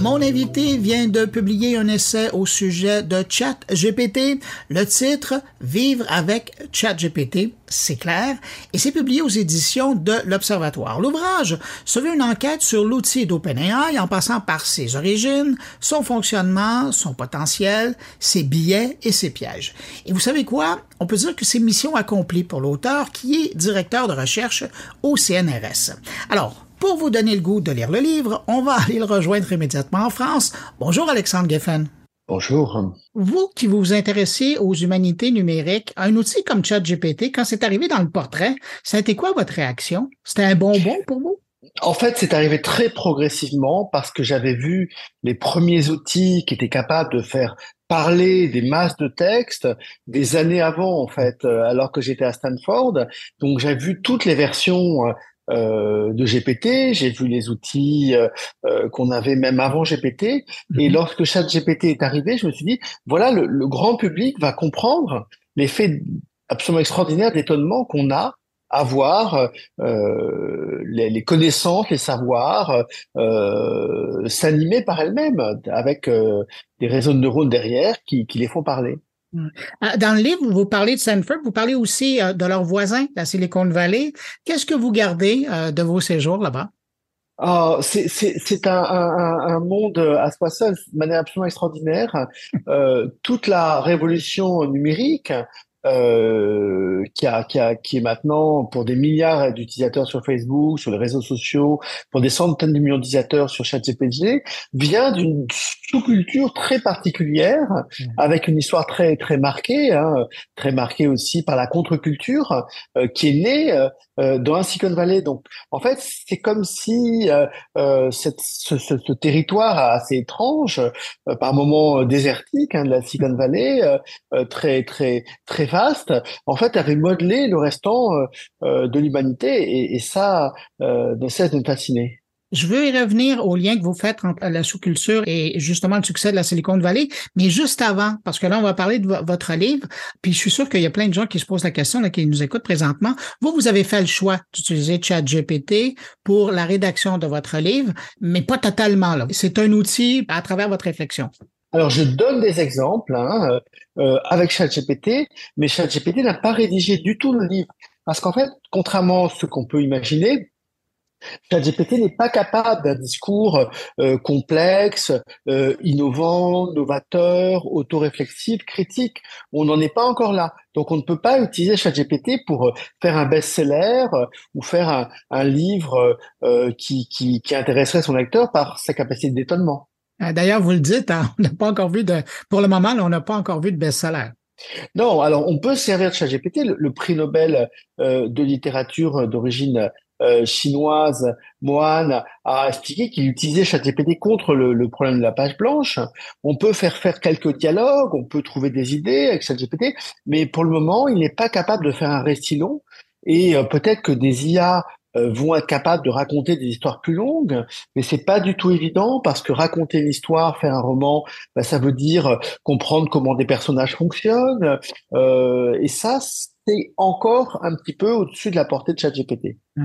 Mon invité vient de publier un essai au sujet de ChatGPT. Le titre Vivre avec ChatGPT, c'est clair, et c'est publié aux éditions de l'Observatoire. L'ouvrage se veut une enquête sur l'outil d'OpenAI en passant par ses origines, son fonctionnement, son potentiel, ses biais et ses pièges. Et vous savez quoi? On peut dire que c'est mission accomplie pour l'auteur qui est directeur de recherche au CNRS. Alors, pour vous donner le goût de lire le livre, on va aller le rejoindre immédiatement en France. Bonjour Alexandre Geffen. Bonjour. Vous qui vous intéressez aux humanités numériques, un outil comme ChatGPT, quand c'est arrivé dans le portrait, ça a été quoi votre réaction? C'était un bonbon pour vous? En fait, c'est arrivé très progressivement parce que j'avais vu les premiers outils qui étaient capables de faire parler des masses de textes des années avant, en fait, euh, alors que j'étais à Stanford. Donc, j'ai vu toutes les versions euh, euh, de GPT, j'ai vu les outils euh, euh, qu'on avait même avant GPT, et mhm. lorsque ChatGPT est arrivé, je me suis dit, voilà, le, grand public va comprendre l'effet absolument extraordinaire d'étonnement qu'on a à voir les, connaissances, les savoirs s'animer par elles-mêmes avec des réseaux de neurones derrière qui les font parler. Ah, dans le livre, vous parlez de Stanford, vous parlez aussi euh, de leurs voisins, la Silicon Valley. Qu'est-ce que vous gardez euh, de vos séjours là-bas? Ah, c'est un, monde à soi seul, de manière absolument extraordinaire. Euh, toute la révolution numérique qui, qui est maintenant pour des milliards d'utilisateurs sur Facebook, sur les réseaux sociaux, pour des centaines de millions d'utilisateurs sur ChatGPT, vient d'une sous-culture très particulière, mmh. avec une histoire très très marquée, hein, très marquée aussi par la contre-culture, euh, qui est née euh, euh, dans un Silicon Valley. Donc, en fait, c'est comme si cette, ce, ce, ce, territoire assez étrange, par moments désertique, hein, de la Silicon Valley, très très très vaste, en fait, avait modelé le restant euh, euh, de l'humanité et, ça euh, ne cesse de me fasciner. Je veux y revenir au lien que vous faites entre la sous-culture et justement le succès de la Silicon Valley, mais juste avant, parce que là, on va parler de votre livre, puis je suis sûr qu'il y a plein de gens qui se posent la question, là, qui nous écoutent présentement. Vous, vous avez fait le choix d'utiliser ChatGPT pour la rédaction de votre livre, mais pas totalement. C'est un outil à travers votre réflexion. Alors, je donne des exemples hein, euh, avec ChatGPT, mais ChatGPT n'a pas rédigé du tout le livre. Parce qu'en fait, contrairement à ce qu'on peut imaginer, ChatGPT n'est pas capable d'un discours euh, complexe, euh, innovant, novateur, autoréflexif, critique. On n'en est pas encore là. Donc on ne peut pas utiliser ChatGPT pour faire un best-seller ou faire un, un livre qui, qui, qui intéresserait son lecteur par sa capacité d'étonnement. Euh, d'ailleurs, vous le dites, hein, on n'a pas encore vu de, pour le moment, on n'a pas encore vu de best-seller. Non, alors on peut servir de ChatGPT. Le, le prix Nobel euh, de littérature d'origine euh, chinoise, Mohan, a expliqué qu'il utilisait ChatGPT contre le, le, problème de la page blanche. On peut faire faire quelques dialogues, on peut trouver des idées avec ChatGPT, mais pour le moment, il n'est pas capable de faire un récit long. Et peut-être que des IA euh, vont être capables de raconter des histoires plus longues, mais c'est pas du tout évident parce que raconter une histoire, faire un roman, bah, ça veut dire comprendre comment des personnages fonctionnent, euh, et ça, c'est encore un petit peu au-dessus de la portée de ChatGPT. Euh,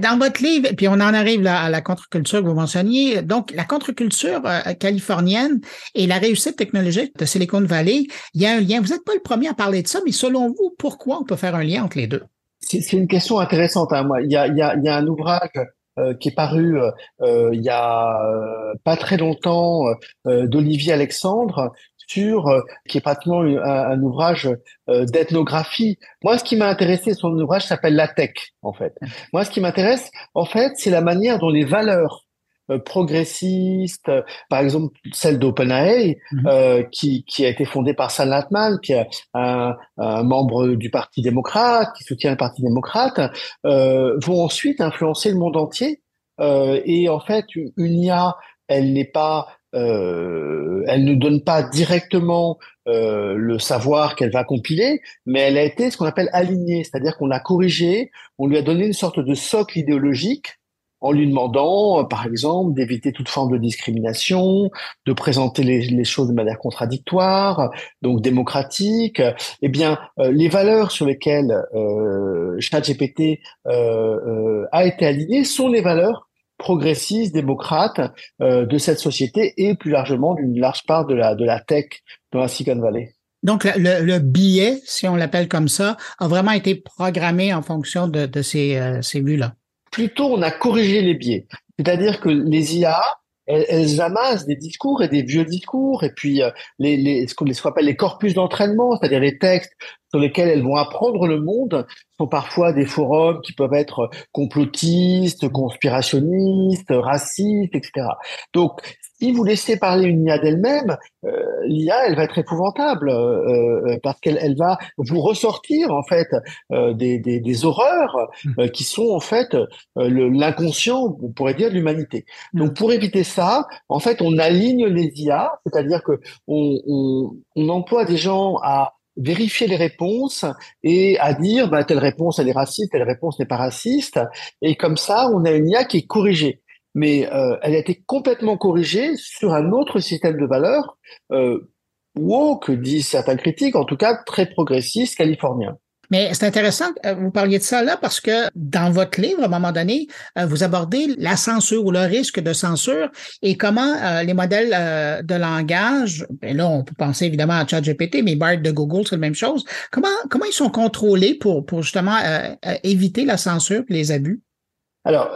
dans votre livre, puis on en arrive là à la contre-culture que vous mentionniez, donc la contre-culture californienne et la réussite technologique de Silicon Valley, il y a un lien. Vous n'êtes pas le premier à parler de ça, mais selon vous, pourquoi on peut faire un lien entre les deux? c'est une question intéressante. Hein, moi, il y a, il y a, il y a un ouvrage euh, qui est paru euh, euh il y a euh, pas très longtemps d'Olivier Alexandre sur qui est pratiquement un, un ouvrage d'ethnographie. Moi, ce qui m'a intéressé, son ouvrage s'appelle La Tech, en fait. Moi, ce qui m'intéresse, en fait, c'est la manière dont les valeurs euh, progressiste, par exemple celle d'OpenAI, mhm. euh, qui, qui a été fondée par Sam Altman, qui est un, un, membre du Parti démocrate, qui soutient le Parti démocrate, euh, vont ensuite influencer le monde entier. Euh, et en fait, une IA, elle n'est pas, euh, elle ne donne pas directement euh, le savoir qu'elle va compiler, mais elle a été ce qu'on appelle alignée, c'est-à-dire qu'on l'a corrigée, on lui a donné une sorte de socle idéologique en lui demandant, euh, par exemple, d'éviter toute forme de discrimination, de présenter les, choses de manière contradictoire, donc démocratique. Eh bien, euh, les valeurs sur lesquelles euh, ChatGPT euh, a été aligné sont les valeurs progressistes, démocrates de cette société et plus largement d'une large part de la, de la tech dans la Silicon Valley. Donc, le, le, billet, si on l'appelle comme ça, a vraiment été programmé en fonction de, de ces, ces vues-là. Plutôt, on a corrigé les biais. C'est-à-dire que les IA elles, amassent des discours et des vieux discours, et puis euh, les, les, ce qu'on appelle les corpus d'entraînement, c'est-à-dire les textes sur lesquels elles vont apprendre le monde, sont parfois des forums qui peuvent être complotistes, conspirationnistes, racistes, etc. Donc, si vous laissez parler une IA d'elle-même, euh, l'IA, elle va être épouvantable euh, euh, parce qu'elle elle va vous ressortir en fait des, des, des, horreurs mmh. qui sont en fait l'inconscient, on pourrait dire, de l'humanité. Mmh. Donc, pour éviter ça, en fait, on aligne les IA, c'est-à-dire que on, on, on emploie des gens à vérifier les réponses et à dire bah, telle réponse elle est raciste, telle réponse n'est pas raciste. Et comme ça, on a une IA qui est corrigée. Mais euh, elle a été complètement corrigée sur un autre système de valeurs euh, woke, disent certains critiques, en tout cas très progressiste californien. Mais c'est intéressant euh, vous parliez de ça là parce que dans votre livre, à un moment donné, euh, vous abordez la censure ou le risque de censure et comment euh, les modèles de langage, ben là on peut penser évidemment à ChatGPT, mais BART de Google, c'est la même chose. Comment comment ils sont contrôlés pour pour justement éviter la censure et les abus? Alors,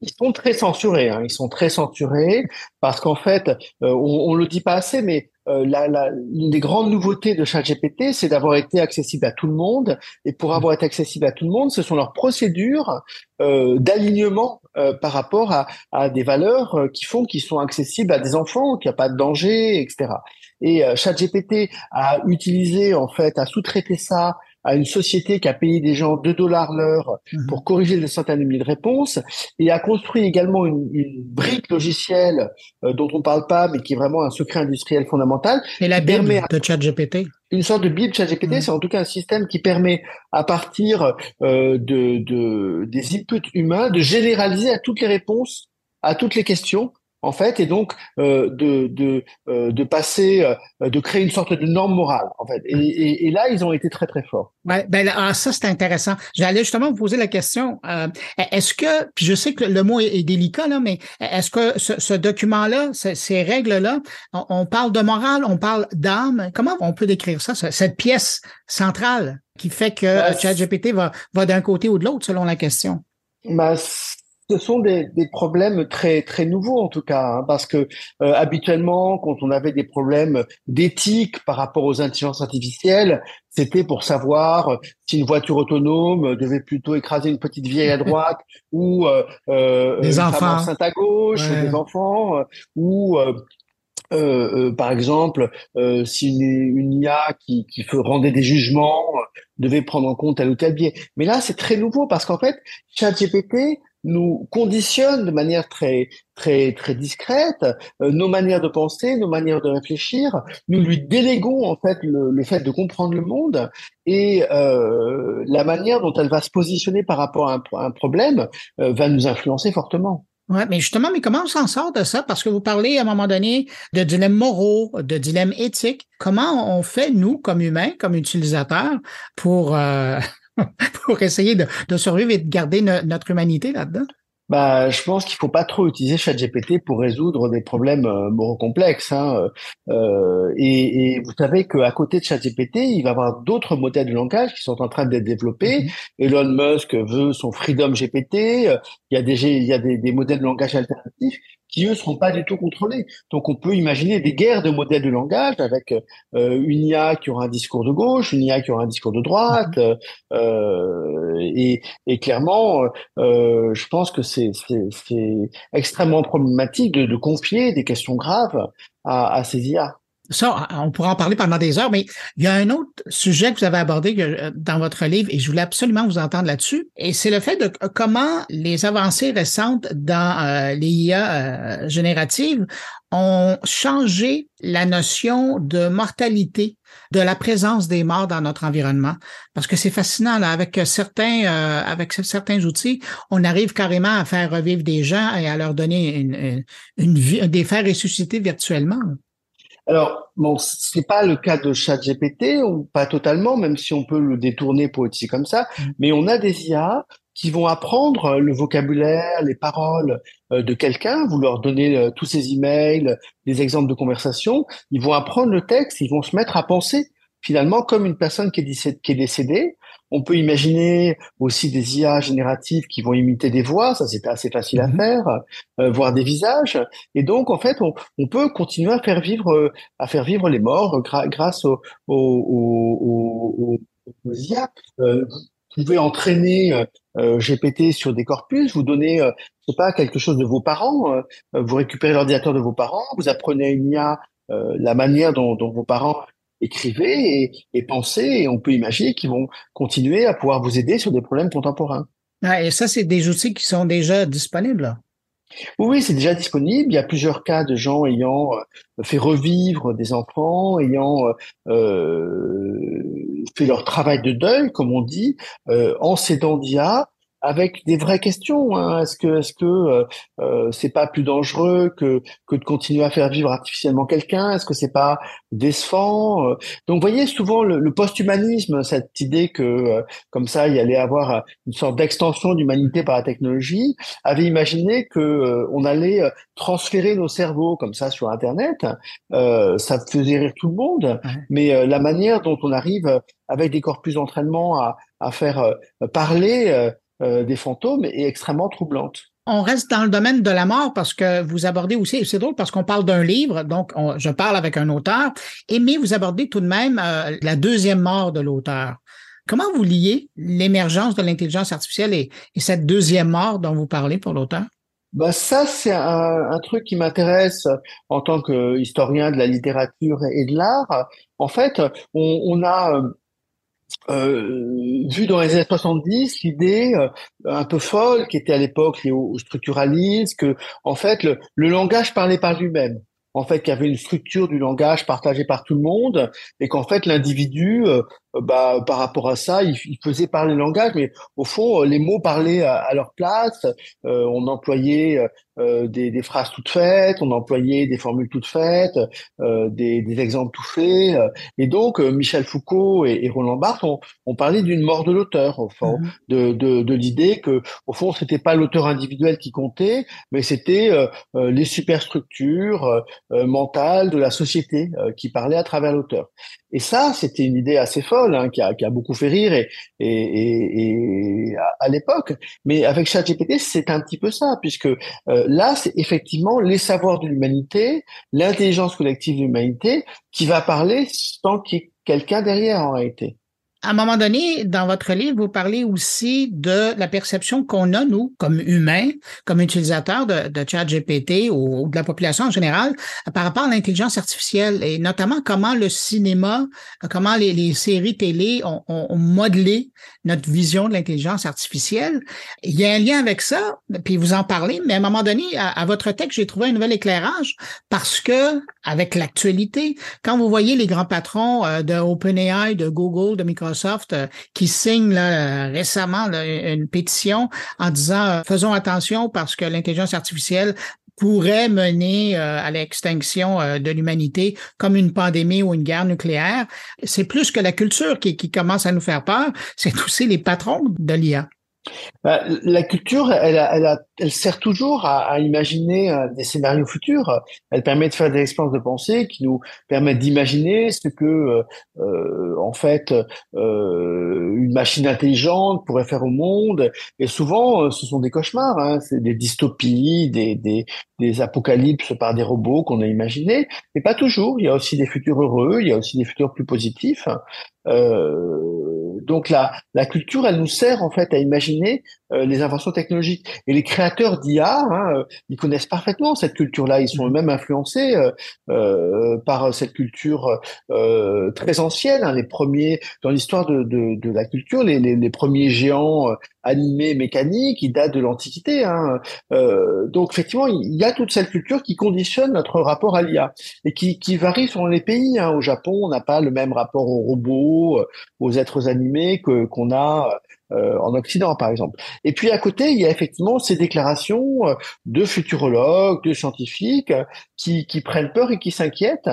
ils sont très censurés. Hein. Ils sont très censurés parce qu'en fait, on, on le dit pas assez, mais euh, la, des grandes nouveautés de ChatGPT, c'est d'avoir été accessible à tout le monde. Et pour avoir été accessible à tout le monde, ce sont leurs procédures euh, d'alignement euh, par rapport à, à, des valeurs euh, qui font qu'ils sont accessibles à des enfants, qu'il n'y a pas de danger, etc. Et ChatGPT a utilisé, en fait, a sous-traité ça à une société qui a payé des gens 2 dollars l'heure mhm. pour corriger des centaines de milliers de réponses et a construit également une, une brique logicielle euh, dont on parle pas, mais qui est vraiment un secret industriel fondamental. Et la Bible de ChatGPT une sorte de Bible ChatGPT, mhm. c'est en tout cas un système qui permet, à partir euh, de, de, des inputs humains, de généraliser à toutes les réponses, à toutes les questions, en fait, et donc euh, de de, euh, de passer, euh, de créer une sorte de norme morale, en fait. Et, et, là, ils ont été très très forts. Ouais, ben ah, ça c'est intéressant. J'allais justement vous poser la question. est-ce que, puis je sais que le mot est, délicat là, mais est-ce que ce, document-là, ces règles-là, on, parle de morale, on parle d'âme? Comment on peut décrire ça, cette pièce centrale qui fait que ben, ChatGPT va va d'un côté ou de l'autre selon la question? Ben, ce sont des, des, problèmes très très nouveaux en tout cas, hein, parce que euh, habituellement, quand on avait des problèmes d'éthique par rapport aux intelligences artificielles, c'était pour savoir si une voiture autonome devait plutôt écraser une petite vieille à droite ou euh, euh des enfants à gauche, des enfants, ou euh, euh, par exemple, euh, si une, une, IA qui, qui rendait des jugements devait prendre en compte tel ou tel biais. Mais là, c'est très nouveau parce qu'en fait, ChatGPT nous conditionne de manière très très très discrète euh, nos manières de penser, nos manières de réfléchir. Nous lui déléguons en fait le, le fait de comprendre le monde et euh, la manière dont elle va se positionner par rapport à un, un problème euh, va nous influencer fortement. Ouais, mais justement, mais comment on s'en sort de ça? Parce que vous parlez à un moment donné de dilemmes moraux, de dilemmes éthiques. Comment on fait, nous, comme humains, comme utilisateurs, pour euh, pour essayer de, de, survivre et de garder notre humanité là-dedans? Bah, je pense qu'il faut pas trop utiliser ChatGPT pour résoudre des problèmes euh, moraux complexes. Hein. Euh, et, et, vous savez qu'à côté de ChatGPT, il va y avoir d'autres modèles de langage qui sont en train d'être développés. Mm-hmm. Elon Musk veut son Freedom GPT. Il y a des, il y a des, des modèles de langage alternatifs qui eux seront pas du tout contrôlés. Donc on peut imaginer des guerres de modèles de langage avec euh, une IA qui aura un discours de gauche, une IA qui aura un discours de droite, mhm. euh, et, et, clairement, euh, je pense que c'est extrêmement problématique de, de, confier des questions graves à, à ces IA. Ça, on pourra en parler pendant des heures, mais il y a un autre sujet que vous avez abordé euh, dans votre livre et je voulais absolument vous entendre là-dessus. Et c'est le fait de comment les avancées récentes dans euh, les IA euh, génératives ont changé la notion de mortalité, de la présence des morts dans notre environnement. Parce que c'est fascinant, là, avec certains, avec certains outils, on arrive carrément à faire revivre des gens et à leur donner une vie, des faire ressusciter virtuellement. Alors, bon, c'est pas le cas de ChatGPT, ou pas totalement, même si on peut le détourner pour comme ça, mm. mais on a des IA qui vont apprendre le vocabulaire, les paroles de quelqu'un. Vous leur donnez tous ces emails, des exemples de conversation. Ils vont apprendre le texte, ils vont se mettre à penser finalement comme une personne qui est, qui est décédée. On peut imaginer aussi des IA génératives qui vont imiter des voix, ça c'est assez facile à mhm. faire, euh, voir des visages. Et donc en fait, on, on, peut continuer à faire vivre, à faire vivre les morts grâce aux, aux, aux, IA. Euh, vous pouvez entraîner euh, GPT sur des corpus, vous donnez, euh, je sais pas, quelque chose de vos parents, euh, vous récupérez l'ordinateur de vos parents, vous apprenez à une IA la manière dont, dont vos parents écrivez et, et pensez, et on peut imaginer qu'ils vont continuer à pouvoir vous aider sur des problèmes contemporains. Ah, et ça, c'est des outils qui sont déjà disponibles. Oui, c'est déjà disponible. Il y a plusieurs cas de gens ayant euh, fait revivre des enfants, ayant euh, euh, fait leur travail de deuil, comme on dit, euh, en s'aidant d'IA avec des vraies questions. Hein. Est-ce que est-ce que euh, euh, c'est pas plus dangereux que que de continuer à faire vivre artificiellement quelqu'un? Est-ce que c'est pas décevant euh? Donc, vous voyez souvent le, le post-humanisme, cette idée que euh, comme ça il y allait avoir une sorte d'extension d'humanité par la technologie, avait imaginé que on allait transférer nos cerveaux comme ça sur Internet. ça faisait rire tout le monde, mais la manière dont on arrive avec des corpus d'entraînement à, à faire parler euh, des fantômes est extrêmement troublante. On reste dans le domaine de la mort parce que vous abordez aussi, c'est drôle parce qu'on parle d'un livre, donc je parle avec un auteur, et mais vous abordez tout de même euh, la deuxième mort de l'auteur. Comment vous liez l'émergence de l'intelligence artificielle et, cette deuxième mort dont vous parlez pour l'auteur? Bah ça, c'est un, un, truc qui m'intéresse en tant qu'historien de la littérature et de l'art. En fait, on, on a euh, vu dans les années 70 l'idée euh, un peu folle qui était à l'époque liée au, structuralisme que en fait le, le langage parlait par lui-même. En fait qu'il y avait une structure du langage partagée par tout le monde et qu'en fait l'individu euh, bah, par rapport à ça, il, il, faisait parler le langage, mais au fond, les mots parlaient à, leur place. Euh, on employait euh, des, des, phrases toutes faites, on employait des formules toutes faites, euh, des, des, exemples tout faits. et donc, Michel Foucault et, et Roland Barthes ont, ont parlé d'une mort de l'auteur, au fond, mmh. de, de, de l'idée que, au fond, c'était pas l'auteur individuel qui comptait, mais c'était les superstructures mentales de la société qui parlaient à travers l'auteur. Et ça, c'était une idée assez folle hein, qui, a, beaucoup fait rire à, l'époque. Mais avec ChatGPT, c'est un petit peu ça, puisque euh, là, c'est effectivement les savoirs de l'humanité, l'intelligence collective de l'humanité qui va parler sans qu'il y ait quelqu'un derrière en réalité. À un moment donné, dans votre livre, vous parlez aussi de la perception qu'on a, nous, comme humains, comme utilisateurs de, de ChatGPT ou, ou, de la population en général, par rapport à l'intelligence artificielle et notamment comment le cinéma, comment les, les séries télé ont, ont, modelé notre vision de l'intelligence artificielle. Il y a un lien avec ça, puis vous en parlez, mais à un moment donné, à, à votre texte, j'ai trouvé un nouvel éclairage parce que, avec l'actualité, quand vous voyez les grands patrons euh, de OpenAI, de Google, de Microsoft, Microsoft euh, qui signe là, récemment une pétition en disant euh, faisons attention parce que l'intelligence artificielle pourrait mener euh, à l'extinction de l'humanité comme une pandémie ou une guerre nucléaire. C'est plus que la culture qui, qui commence à nous faire peur, c'est aussi les patrons de l'IA. Bah, la culture, elle, elle, elle, sert toujours à, à imaginer euh, des scénarios futurs. Elle permet de faire des expériences de pensée qui nous permettent d'imaginer ce que, euh, euh en fait, euh, une machine intelligente pourrait faire au monde. Et souvent, euh, ce sont des cauchemars, hein. c'est des dystopies, des, des, des apocalypses par des robots qu'on a imaginés. Mais pas toujours. Il y a aussi des futurs heureux, il y a aussi des futurs plus positifs. Euh, donc la, la culture, elle nous sert en fait à imaginer euh, les inventions technologiques. Et les créateurs d'IA, hein, euh, ils connaissent parfaitement cette culture-là. Ils sont mmh. eux-mêmes influencés euh, par cette culture très ancienne. Hein, les premiers dans l'histoire de, de, de, la culture, les, les, les premiers géants animés mécaniques, ils datent de l'Antiquité. Hein. donc effectivement, il y a toute cette culture qui conditionne notre rapport à l'IA et qui, qui varie selon les pays. Hein. Au Japon, on n'a pas le même rapport aux robots, aux êtres animés que qu'on a euh, en Occident, par exemple. Et puis à côté, il y a effectivement ces déclarations euh, de futurologues, de scientifiques qui, qui prennent peur et qui s'inquiètent.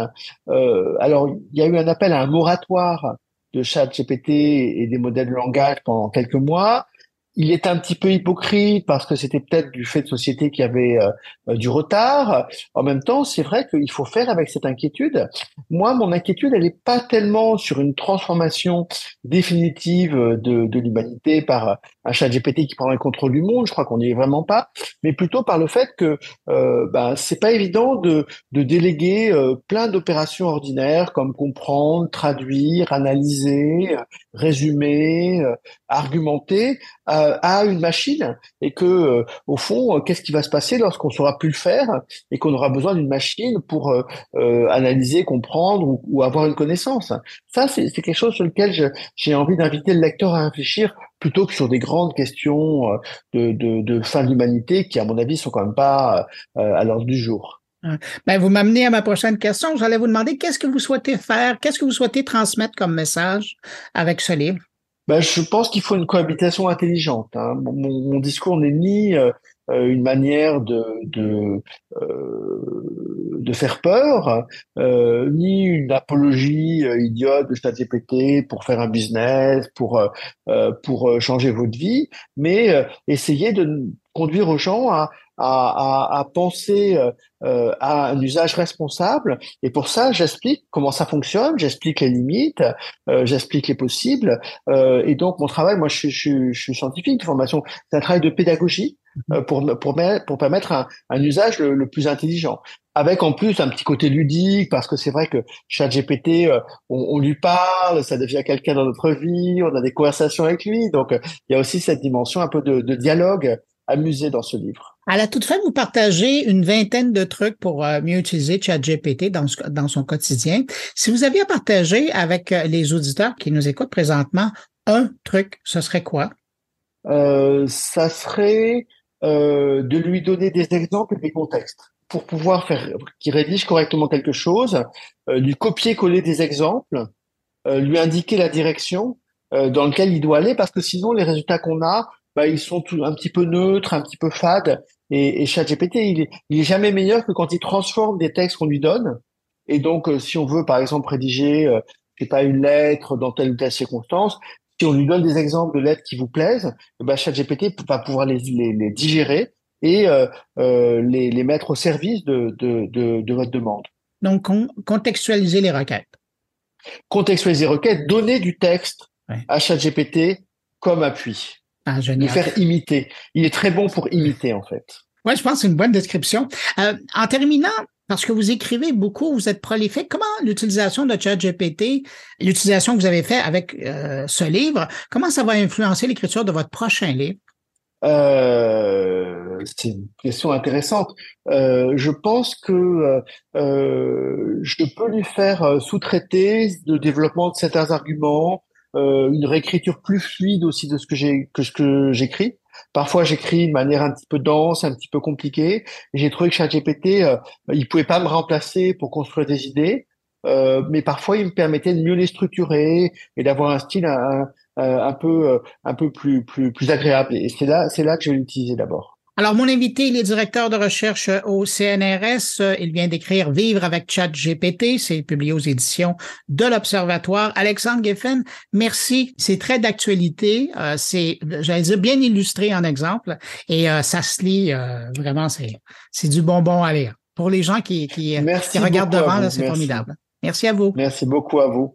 Euh, alors, il y a eu un appel à un moratoire de chat GPT et des modèles de langage pendant quelques mois. Il est un petit peu hypocrite parce que c'était peut-être du fait de société qui avait euh, euh, du retard. En même temps, c'est vrai qu'il faut faire avec cette inquiétude. Moi, mon inquiétude, elle n'est pas tellement sur une transformation définitive de, l'humanité par un chat GPT qui prendrait le contrôle du monde. Je crois qu'on n'y est vraiment pas, mais plutôt par le fait que euh, ben, c'est pas évident de, de déléguer euh, plein d'opérations ordinaires comme comprendre, traduire, analyser, résumer, argumenter à, une machine et que euh, au fond, euh, qu'est-ce qui va se passer lorsqu'on saura plus le faire et qu'on aura besoin d'une machine pour euh, analyser, comprendre ou, avoir une connaissance? Ça, c'est quelque chose sur lequel j'ai envie d'inviter le lecteur à réfléchir plutôt que sur des grandes questions de, de, de fin de l'humanité qui, à mon avis, sont quand même pas à l'ordre du jour. Ben, vous m'amenez à ma prochaine question. J'allais vous demander qu'est-ce que vous souhaitez faire, qu'est-ce que vous souhaitez transmettre comme message avec ce livre? Ben, je pense qu'il faut une cohabitation intelligente. Hein. Mon, mon, discours n'est ni euh, euh, une manière de de, euh, de faire peur, euh, ni une apologie idiote de ChatGPT pour faire un business, pour pour changer votre vie, mais essayer de conduire aux gens à à, à, à penser euh, à un usage responsable. Et pour ça, j'explique comment ça fonctionne, j'explique les limites, euh, j'explique les possibles. Euh, et donc, mon travail, moi, je, je, je suis scientifique de formation, c'est un travail de pédagogie euh, pour, pour, pour permettre un, un usage le, le, plus intelligent. Avec en plus un petit côté ludique, parce que c'est vrai que ChatGPT, euh, on, on, lui parle, ça devient quelqu'un dans notre vie, on a des conversations avec lui. Donc, il y a aussi cette dimension un peu de, de dialogue amusé dans ce livre. À la toute fin, vous partagez une vingtaine de trucs pour euh, mieux utiliser ChatGPT dans, dans son quotidien. Si vous aviez à partager avec euh, les auditeurs qui nous écoutent présentement un truc, ce serait quoi? Euh, ça serait euh, de lui donner des exemples et des contextes pour pouvoir faire qu'il rédige correctement quelque chose, euh, lui copier-coller des exemples, euh, lui indiquer la direction dans laquelle il doit aller, parce que sinon les résultats qu'on a, bah, ils sont tout, un petit peu neutres, un petit peu fades, et, et ChatGPT, il est, il est jamais meilleur que quand il transforme des textes qu'on lui donne. Et donc, euh, si on veut, par exemple, rédiger, euh, je pas, une lettre dans telle ou telle circonstance, si on lui donne des exemples de lettres qui vous plaisent, ben, ChatGPT va pouvoir les, les, les digérer et euh, euh, les, les mettre au service de, de, de, de votre demande. Donc, contextualiser les requêtes. Contextualiser les requêtes, donner du texte ouais. à ChatGPT comme appui. Ah, génial. faire imiter. Il est très bon pour imiter, en fait. Oui, je pense que c'est une bonne description. Euh, en terminant, parce que vous écrivez beaucoup, vous êtes prolifique, comment l'utilisation de ChatGPT, l'utilisation que vous avez fait avec euh, ce livre, comment ça va influencer l'écriture de votre prochain livre? Euh, c'est une question intéressante. Euh, je pense que euh, je peux lui faire sous-traiter le développement de certains arguments, une réécriture plus fluide aussi de ce que j'ai que ce que j'écris. Parfois, j'écris de manière un petit peu dense, un petit peu compliquée. J'ai trouvé que ChatGPT, euh, il pouvait pas me remplacer pour construire des idées, euh, mais parfois, il me permettait de mieux les structurer et d'avoir un style un, un, un peu euh, un peu plus plus plus agréable. Et c'est là c'est là que je vais l'utiliser d'abord. Alors, mon invité, il est directeur de recherche au CNRS. Il vient d'écrire Vivre avec ChatGPT. C'est publié aux éditions de l'Observatoire. Alexandre Geffen, merci. C'est très d'actualité. Euh, c'est, j'allais dire, bien illustré en exemple. Et euh, ça se lit euh, vraiment, c'est, c'est du bonbon à lire. Pour les gens qui, qui, qui regardent devant, c'est formidable. Merci à vous. Merci beaucoup à vous.